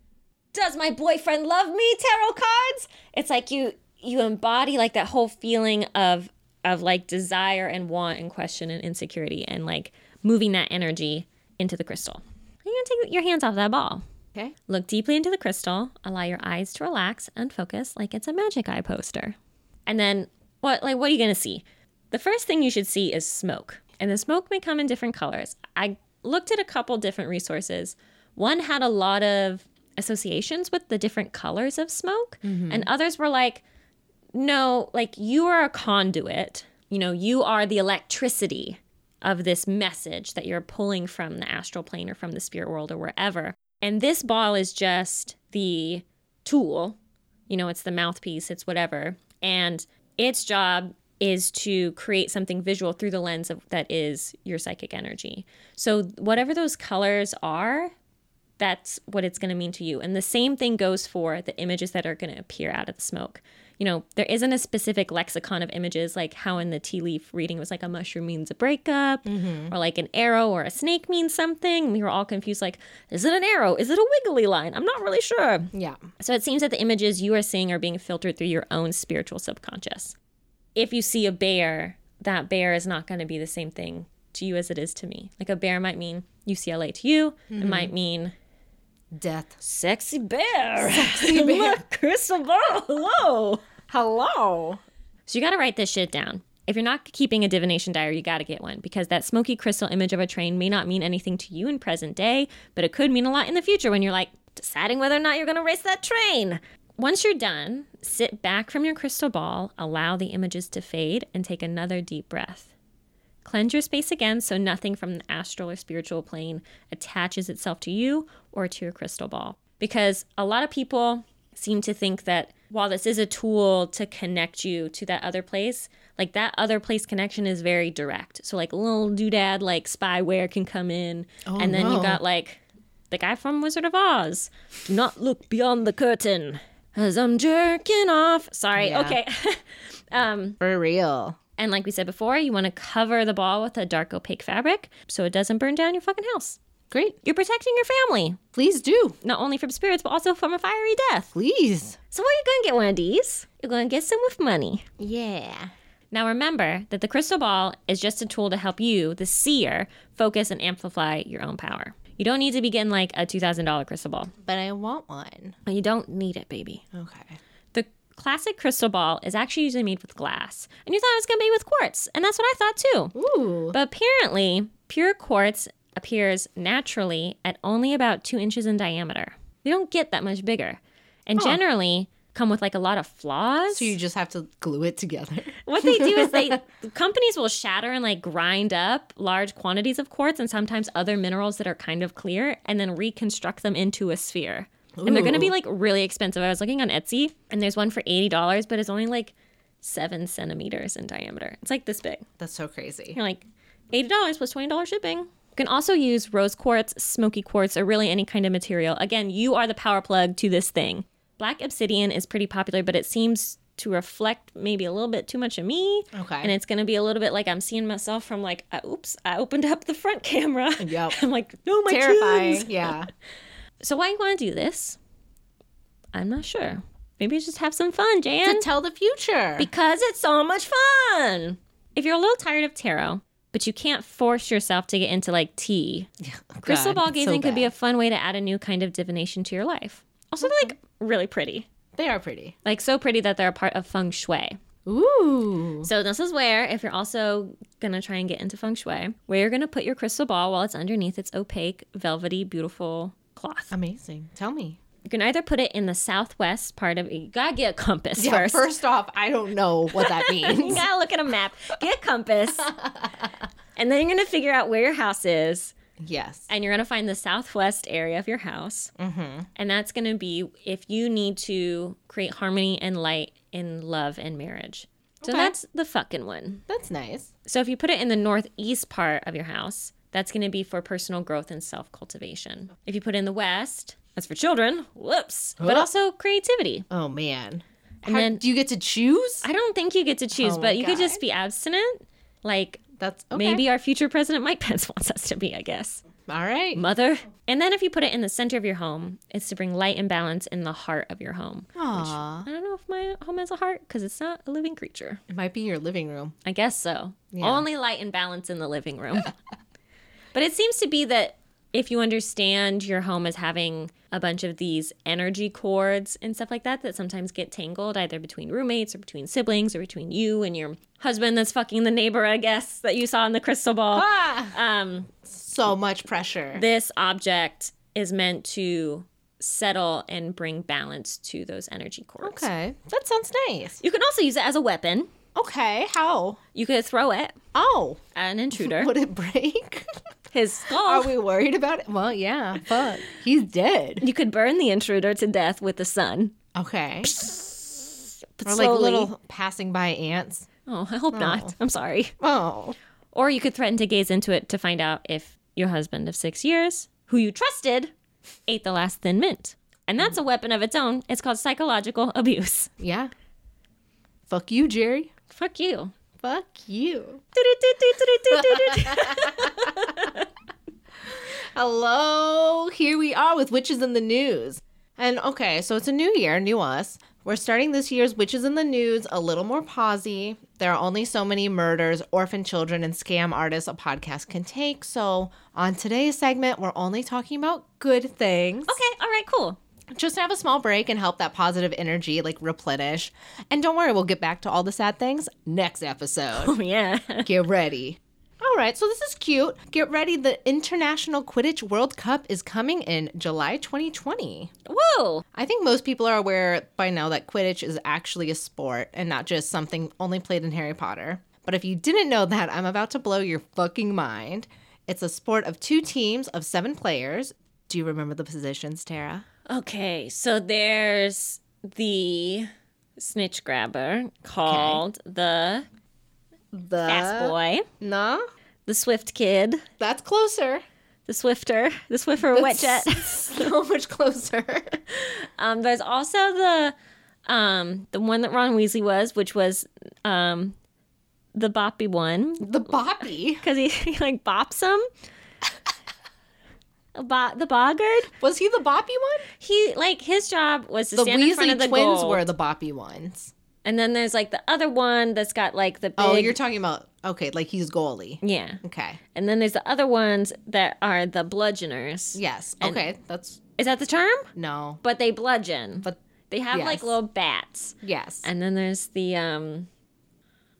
does my boyfriend love me tarot cards? It's like you you embody like that whole feeling of of like desire and want and question and insecurity and like moving that energy into the crystal. You're gonna take your hands off that ball. Okay. Look deeply into the crystal, allow your eyes to relax and focus like it's a magic eye poster. And then what like what are you going to see? The first thing you should see is smoke. And the smoke may come in different colors. I looked at a couple different resources. One had a lot of associations with the different colors of smoke, mm-hmm. and others were like no, like you are a conduit. You know, you are the electricity of this message that you're pulling from the astral plane or from the spirit world or wherever. And this ball is just the tool. You know, it's the mouthpiece, it's whatever. And its job is to create something visual through the lens of that is your psychic energy. So whatever those colors are, that's what it's going to mean to you. And the same thing goes for the images that are going to appear out of the smoke. You know, there isn't a specific lexicon of images like how in the tea leaf reading it was like a mushroom means a breakup mm-hmm. or like an arrow or a snake means something. We were all confused like, is it an arrow? Is it a wiggly line? I'm not really sure. Yeah. So it seems that the images you are seeing are being filtered through your own spiritual subconscious. If you see a bear, that bear is not going to be the same thing to you as it is to me. Like a bear might mean UCLA to you, it mm-hmm. might mean Death. sexy bear. Sexy bear. Look, crystal ball. Hello. Hello. So you got to write this shit down. If you're not keeping a divination diary, you got to get one because that smoky crystal image of a train may not mean anything to you in present day, but it could mean a lot in the future when you're like deciding whether or not you're going to race that train. Once you're done, sit back from your crystal ball, allow the images to fade, and take another deep breath. Cleanse your space again so nothing from the astral or spiritual plane attaches itself to you or to your crystal ball. Because a lot of people seem to think that while this is a tool to connect you to that other place, like that other place connection is very direct. So like little doodad like spyware can come in, and then you got like the guy from Wizard of Oz. Do not look beyond the curtain, as I'm jerking off. Sorry. Yeah. Okay. um, For real. And like we said before, you want to cover the ball with a dark opaque fabric so it doesn't burn down your fucking house. Great. You're protecting your family, Please do. not only from spirits, but also from a fiery death. Please. So, where are you going to get one of these? You're going to get some with money. Yeah. Now, remember that the crystal ball is just a tool to help you, the seer, focus and amplify your own power. You don't need to be getting like a $2,000 crystal ball. But I want one. Oh, you don't need it, baby. Okay. Classic crystal ball is actually usually made with glass. And you thought it was going to be with quartz. And that's what I thought too. Ooh. But apparently, pure quartz appears naturally at only about two inches in diameter. They don't get that much bigger. And generally come with like a lot of flaws. So you just have to glue it together. what they do is they companies will shatter and like grind up large quantities of quartz and sometimes other minerals that are kind of clear and then reconstruct them into a sphere. And they're going to be like really expensive. I was looking on Etsy and there's one for $80, but it's only like seven centimeters in diameter. It's like this big. That's so crazy. You're like, $80 plus $20 shipping. You can also use rose quartz, smoky quartz, or really any kind of material. Again, you are the power plug to this thing. Black obsidian is pretty popular, but it seems to reflect maybe a little bit too much of me. Okay. And it's going to be a little bit like I'm seeing myself from like, uh, oops, I opened up the front camera. Yep. I'm like, no, my Terrifying. chins. Yeah. So why you want to do this? I'm not sure. Maybe just have some fun, Jan. to tell the future. because it's so much fun. If you're a little tired of tarot, but you can't force yourself to get into like tea, oh, crystal God, ball gazing so could be a fun way to add a new kind of divination to your life. Also, they're like really pretty. They are pretty. Like so pretty that they're a part of feng shui. Ooh. So this is where, if you're also gonna try and get into feng shui, where you're gonna put your crystal ball while it's underneath its opaque, velvety, beautiful cloth. Amazing. Tell me. You can either put it in the southwest part of. You gotta get a compass Yeah, first. first off, I don't know what that means. you gotta look at a map, get a compass, and then you're gonna figure out where your house is, yes. and you're gonna find the southwest area of your house, mm-hmm. and that's gonna be if you need to create harmony and light in love and marriage. So Okay. that's the fucking one. That's nice. So if you put it in the northeast part of your house, that's going to be for personal growth and self cultivation. If you put in the west, that's for children. Whoops. But also creativity. Oh man. And How- then- do you get to choose? I don't think you get to choose, Oh but you could just be abstinent. Like That's okay. maybe our future president Mike Pence wants us to be, I guess. All right. Mother. And then if you put it in the center of your home, it's to bring light and balance in the heart of your home. Aw. I don't know if my home has a heart because it's not a living creature. It might be your living room. I guess so. Yeah. Only light and balance in the living room. but it seems to be that if you understand your home as having a bunch of these energy cords and stuff like that that sometimes get tangled either between roommates or between siblings or between you and your husband that's fucking the neighbor, I guess, that you saw in the crystal ball. Ah. Um, So much pressure. this object is meant to settle and bring balance to those energy cords. Okay. That sounds nice. You can also use it as a weapon. Okay. How? You could throw it Oh. at an intruder. Would it break? His skull. Are we worried about it? Well, yeah. Fuck. He's dead. You could burn the intruder to death with the sun. Okay. But Or like slowly- little passing by ants. Oh, I hope not. Oh. I'm sorry. Oh. Or you could threaten to gaze into it to find out if your husband of six years, who you trusted, ate the last thin mint. And that's a weapon of its own. It's called psychological abuse. Yeah. Fuck you, Jerry. Fuck you. Fuck you. Hello, here we are with Witches in the News. And okay, so it's a new year, new us. We're starting this year's Witches in the News a little more pausy. There are only so many murders, orphan children, and scam artists a podcast can take. So on today's segment, we're only talking about good things. Okay, all right, cool. Just have a small break and help that positive energy like replenish. And don't worry, we'll get back to all the sad things next episode. Oh, yeah. Get ready. All right, so this is cute. Get ready. The International Quidditch World Cup is coming in July 2020. Whoa. I think most people are aware by now that Quidditch is actually a sport and not just something only played in Harry Potter. But if you didn't know that, I'm about to blow your fucking mind. It's a sport of two teams of seven players. Do you remember the positions, Tara? Okay, so there's the snitch grabber called the The fast boy, No, the swift kid, that's closer. the swifter, the swiffer wet jet. so much closer. Um, there's also the um the one that Ron Weasley was, which was um the boppy one the Boppy. because he, he like bops him. Bo- the boggard. Was he the Boppy one? He like his job was to The stand in front of the twins goal. were the Boppy ones. and then there's like the other one that's got like the big. Oh, you're talking about okay, like he's goalie. yeah. Okay. And then there's the other ones that are the bludgeoners. Yes. And- okay. That's Is that the term? no. But they bludgeon. But they have like little bats. yes. And then there's the um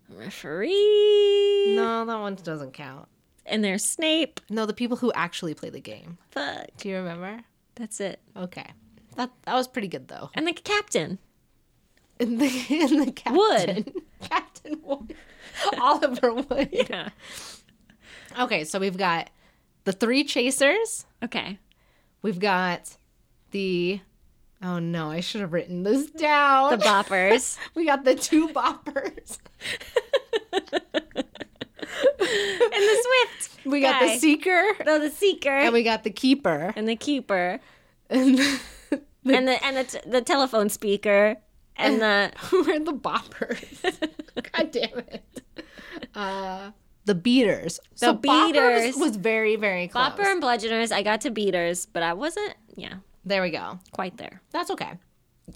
referee. no, that one doesn't count. And there's Snape. No, the people who actually play the game. Fuck. Do you remember? That's it. Okay. That that was pretty good though. And the captain. In the in the captain. Wood. Captain Wood. Oliver Wood. Yeah. Okay, so we've got the three chasers. Okay. We've got the Oh no, I should have written this down. The boppers. we got the two boppers. And the Swift. We got guy. the seeker, Oh, the seeker and we got the keeper. and the keeper And the and the and the, t- the telephone speaker and the we're the boppers. God damn it. Uh, the beaters. The Boppers beaters. was very, very close. bopper and bludgeoners. I got to beaters, but I wasn't. Yeah, There we go. quite there. That's okay.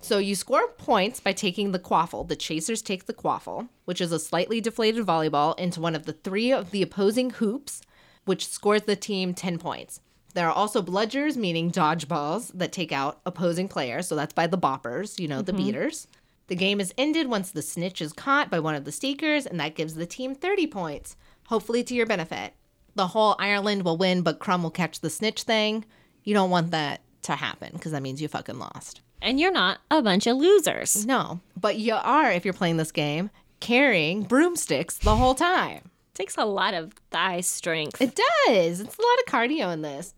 So you score points by taking the quaffle. The chasers take the quaffle, which is a slightly deflated volleyball, into one of the three of the opposing hoops, which scores the team 10 points. There are also bludgers, meaning dodgeballs, that take out opposing players. So that's by the boppers, you know, the mm-hmm. beaters. The game is ended once the snitch is caught by one of the stakers, and that gives the team 30 points, hopefully to your benefit. The whole Ireland will win, but Krum will catch the snitch thing. You don't want that to happen because that means you fucking lost. And you're not a bunch of losers. No, but you are if you're playing this game carrying broomsticks the whole time. takes a lot of thigh strength. It does. It's a lot of cardio in this.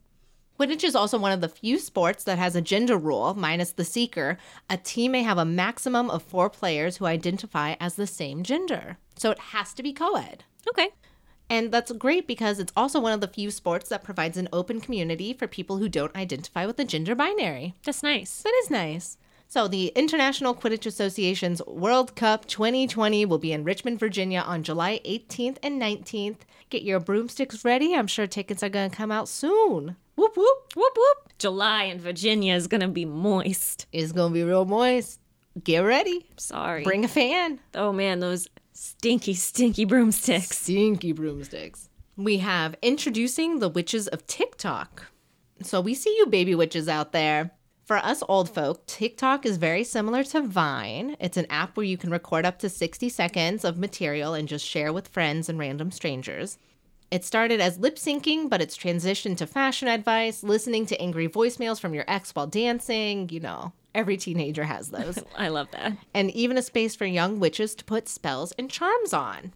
Quidditch is also one of the few sports that has a gender rule, minus the seeker. A team may have a maximum of four players who identify as the same gender. So it has to be co ed. okay. And that's great because it's also one of the few sports that provides an open community for people who don't identify with the gender binary. That's nice. That is nice. So, the International Quidditch Association's World Cup 2020 will be in Richmond, Virginia on July 18th and 19th. Get your broomsticks ready. I'm sure tickets are going to come out soon. Whoop whoop. Whoop whoop. July in Virginia is gonna be moist. It's going to be real moist. Get ready. Sorry. Bring a fan. oh man, those stinky, stinky broomsticks. Stinky broomsticks. We have introducing the witches of TikTok. So we see you baby witches out there. For us old folk, TikTok is very similar to Vine. It's an app where you can record up to 60 seconds of material and just share with friends and random strangers. It started as lip syncing, but it's transitioned to fashion advice, listening to angry voicemails from your ex while dancing. You know, every teenager has those I love that. and even a space for young witches to put spells and charms on.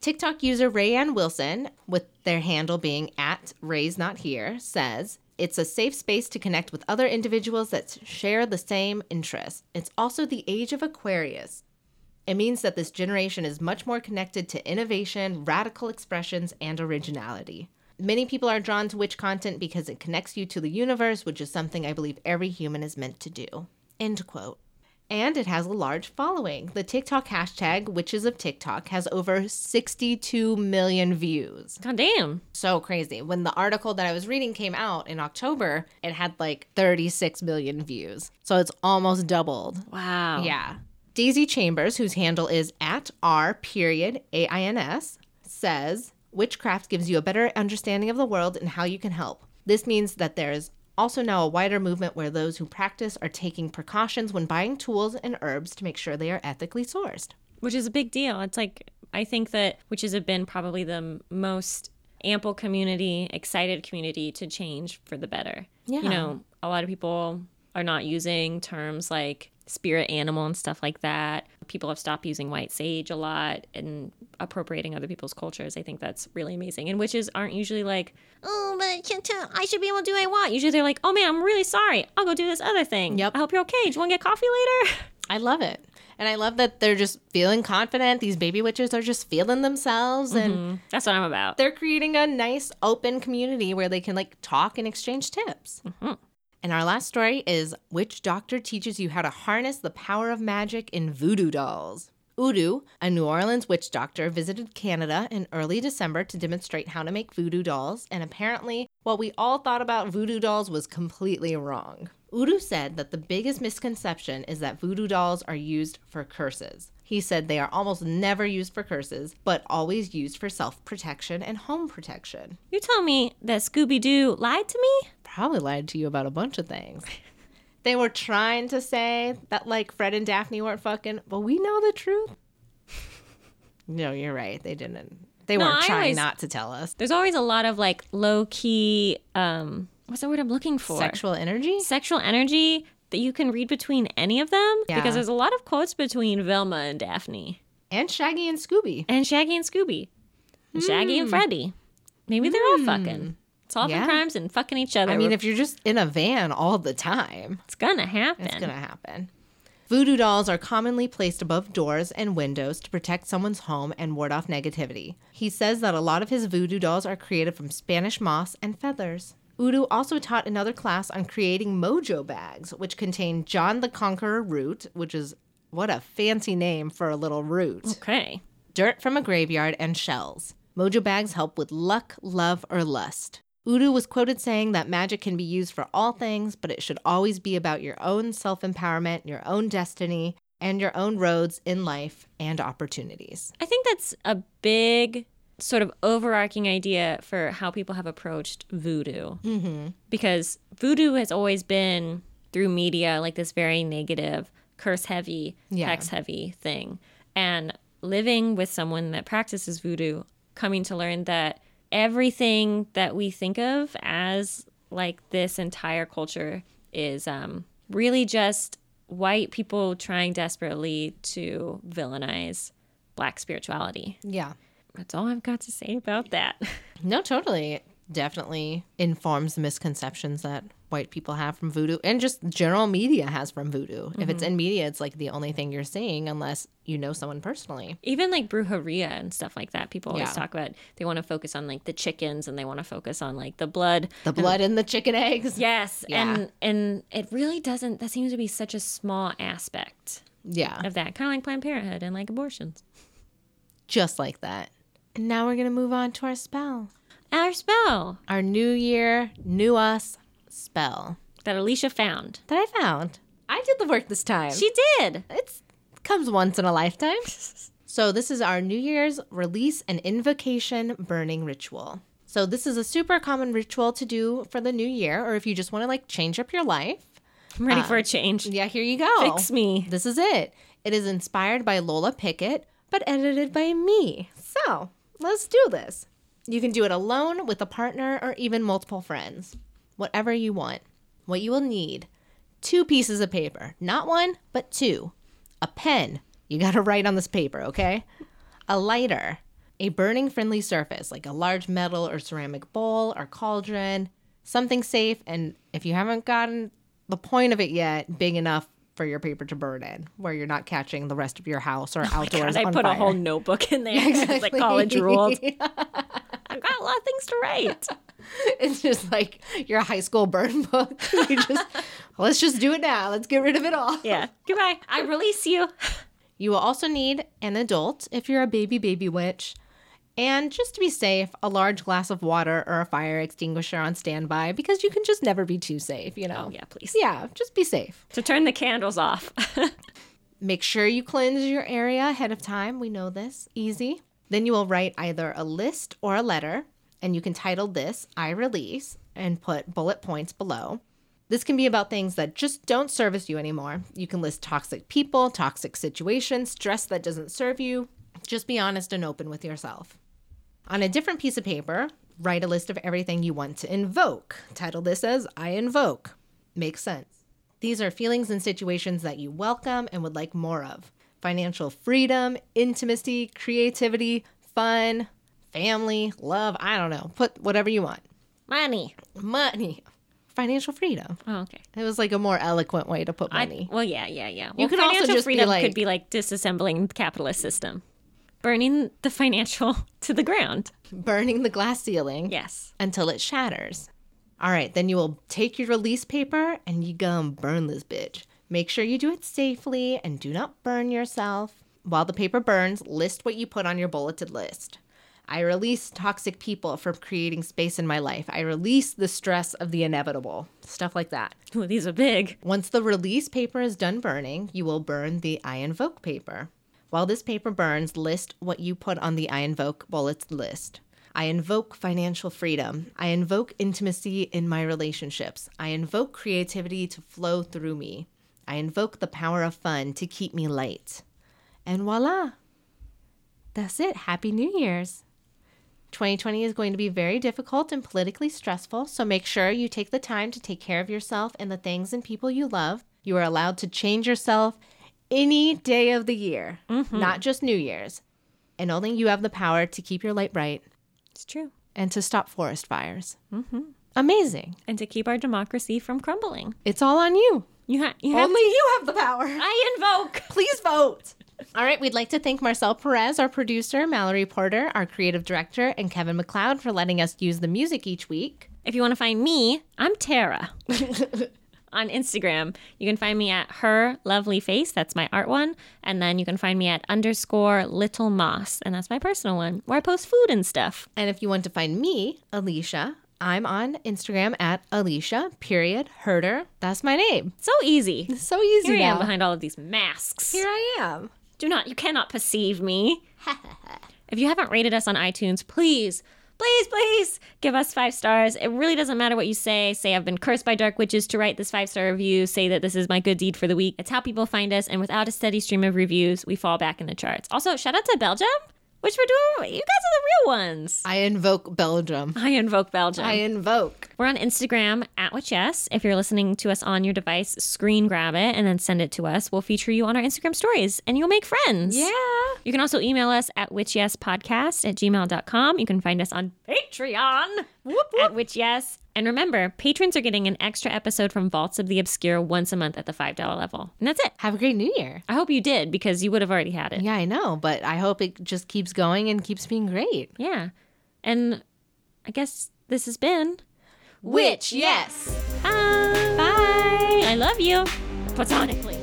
TikTok user Rayanne Wilson, with their handle being at Ray's Not Here, says it's a safe space to connect with other individuals that share the same interests. It's also the age of Aquarius. It means that this generation is much more connected to innovation, radical expressions, and originality. Many people are drawn to witch content because it connects you to the universe, which is something I believe every human is meant to do. End quote. And it has a large following. The TikTok hashtag, Witches of TikTok, has over 62 million views. God damn. So crazy. When the article that I was reading came out in October, it had like 36 million views. So it's almost doubled. Wow. Yeah. Daisy Chambers, whose handle is at R period A I N S, says witchcraft gives you a better understanding of the world and how you can help. This means that there is also now a wider movement where those who practice are taking precautions when buying tools and herbs to make sure they are ethically sourced. Which is a big deal. It's like, I think that witches have been probably the most ample community, excited community to change for the better. Yeah. You know, a lot of people are not using terms like spirit animal and stuff like that. People have stopped using white sage a lot and appropriating other people's cultures. I think that's really amazing. And witches aren't usually like, oh, but I can't tell. I should be able to do what I want. Usually they're like, oh man, I'm really sorry. I'll go do this other thing. Yep. I hope you're okay. Do you want to get coffee later? I love it. And I love that they're just feeling confident. These baby witches are just feeling themselves and mm-hmm. That's what I'm about. they're creating a nice open community where they can like talk and exchange tips. Mm-hmm. And our last story is Witch Doctor Teaches You How to Harness the Power of Magic in Voodoo Dolls? Udu, a New Orleans witch doctor, visited Canada in early December to demonstrate how to make voodoo dolls, and apparently, what we all thought about voodoo dolls was completely wrong. Udu said that the biggest misconception is that voodoo dolls are used for curses. He said they are almost never used for curses, but always used for self protection and home protection. You tell me that Scooby Doo lied to me? Probably lied to you about a bunch of things. They were trying to say that like Fred and Daphne weren't fucking, but we know the truth. No, you're right. They didn't. They No, weren't I trying always- not to tell us. There's always a lot of like low key, um, what's the word I'm looking for? Sexual energy? Sexual energy that you can read between any of them Yeah. because there's a lot of quotes between Velma and Daphne And Shaggy and Scooby. and Shaggy and Scooby, and Shaggy and Freddy. Maybe they're all fucking solving. Yeah. crimes and fucking each other. I mean, if you're just in a van all the time, it's gonna happen. it's to happen. Voodoo dolls are commonly placed above doors and windows to protect someone's home and ward off negativity. He says that a lot of his voodoo dolls are created from Spanish moss and feathers. Udu also taught another class on creating mojo bags, which contain John the Conqueror root, which is what a fancy name for a little root, Okay. dirt from a graveyard, and shells. Mojo bags help with luck, love, or lust. Udu was quoted saying that magic can be used for all things, but it should always be about your own self empowerment, your own destiny, and your own roads in life and opportunities. I think that's a big sort of overarching idea for how people have approached voodoo. Mm-hmm. Because voodoo has always been through media like this very negative, curse heavy, Yeah. hex heavy thing. And living with someone that practices voodoo, coming to learn that everything that we think of as like this entire culture is um, really just white people trying desperately to villainize black spirituality. Yeah. That's all I've got to say about that. No, totally. It definitely informs the misconceptions that white people have from voodoo and just general media has from voodoo. If it's in mm-hmm. media, it's like the only thing you're seeing unless you know someone personally. Even like brujeria and stuff like that. People always Yeah. talk about they want to focus on like the chickens and they want to focus on like the blood. The blood in the chicken eggs. Yes, Yeah. and and it really doesn't. That seems to be such a small aspect Yeah. of that, kind of like Planned Parenthood and like abortions. Just like that. And now we're going to move on to our spell. Our spell Our new year, new us spell that Alicia found. that I found. I did the work this time. She did. It's comes once in a lifetime. so this is our New Year's release and invocation burning ritual. So this is a super common ritual to do for the new year, or if you just want to like change up your life. I'm ready for a um, change. Yeah, here you go. Fix me. This is it. It is inspired by Lola Pickett, but edited by me. So let's do this. You can do it alone, with a partner, or even multiple friends. Whatever you want. What you will need two pieces of paper. Not one, but two. A pen. You got to write on this paper, okay? A lighter. A burning friendly surface, like a large metal or ceramic bowl or cauldron. Something safe, and if you haven't gotten the point of it yet, big enough for your paper to burn in, where you're not catching the rest of your house or oh outdoors. God, I put a whole notebook in there. It's like college rules. I've got a lot of things to write. It's just like your high school burn book. You just let's just do it now. Let's get rid of it all. Yeah. Goodbye. I release you. You will also need an adult if you're a baby baby witch. And just to be safe, a large glass of water or a fire extinguisher on standby because you can just never be too safe, you know. Oh, yeah, please. Yeah, just be safe. To turn the candles off. Make sure you cleanse your area ahead of time. We know this. Easy. Then you will write either a list or a letter, and you can title this I Release and put bullet points below. This can be about things that just don't service you anymore. You can list toxic people, toxic situations, stress that doesn't serve you. Just be honest and open with yourself. On a different piece of paper, write a list of everything you want to invoke. Title this as I Invoke. Makes sense. These are feelings and situations that you welcome and would like more of financial freedom, intimacy, creativity, fun, family, love. I don't know. Put whatever you want. Money. Money, financial freedom. Oh, okay. It was like a more eloquent way to put I, money. well, yeah, yeah, yeah. You Well, could also financial just be freedom like- could be like disassembling the capitalist system, burning the financial to the ground. Burning the glass ceiling Yes. until it shatters. All right, then you will take your release paper and you gum burn this bitch. Make sure you do it safely and do not burn yourself. While the paper burns, list what you put on your bulleted list. I release toxic people from creating space in my life. I release the stress of the inevitable. Stuff like that. Ooh, these are big. Once the release paper is done burning, you will burn the I invoke paper. While this paper burns, list what you put on the I invoke bullets list. I invoke financial freedom. I invoke intimacy in my relationships. I invoke creativity to flow through me. I invoke the power of fun to keep me light. And voila! That's it. Happy New Year's. 2020 is going to be very difficult and politically stressful, so make sure you take the time to take care of yourself and the things and people you love. You are allowed to change yourself any day of the year, not just New Year's. And only you have the power to keep your light bright It's true. and to stop forest fires. Mm-hmm. Amazing. And to keep our democracy from crumbling. It's all on you. You, ha- you have Only you have the power. I invoke. Please vote. All right, we'd like to thank Marcel Perez, our producer, Mallory Porter, our creative director, and Kevin MacLeod for letting us use the music each week. If you want to find me, I'm Tara. on Instagram, you can find me at her lovely face. That's my art one. And then you can find me at underscore little moss. And that's my personal one where I post food and stuff. And if you want to find me, Alicia, I'm on Instagram at Alicia, period, Herder. That's my name. So easy. So easy Here I am behind all of these masks. Here I am. Do not, you cannot perceive me. if you haven't rated us on iTunes, please, please, please give us five stars. It really doesn't matter what you say. Say, I've been cursed by dark witches to write this five star review. Say that this is my good deed for the week. It's how people find us. And without a steady stream of reviews, we fall back in the charts. Also, shout out to Belgium, which we're doing. You guys are the real ones. I invoke Belgium. I invoke Belgium. I invoke. We're on Instagram at Witch Yes. If you're listening to us on your device, screen grab it and then send it to us. We'll feature you on our Instagram stories and you'll make friends. Yeah. You can also email us at witchyespodcast at gmail.com. You can find us on Patreon at Witch Yes. And remember, patrons are getting an extra episode from Vaults of the Obscure once a month at the $5 level. And that's it. Have a great new year. I hope you did because you would have already had it. Yeah, I know, but I hope it just keeps going and keeps being great. Yeah. And I guess this has been Witch, yes. Bye. Bye. I love you. Platonically.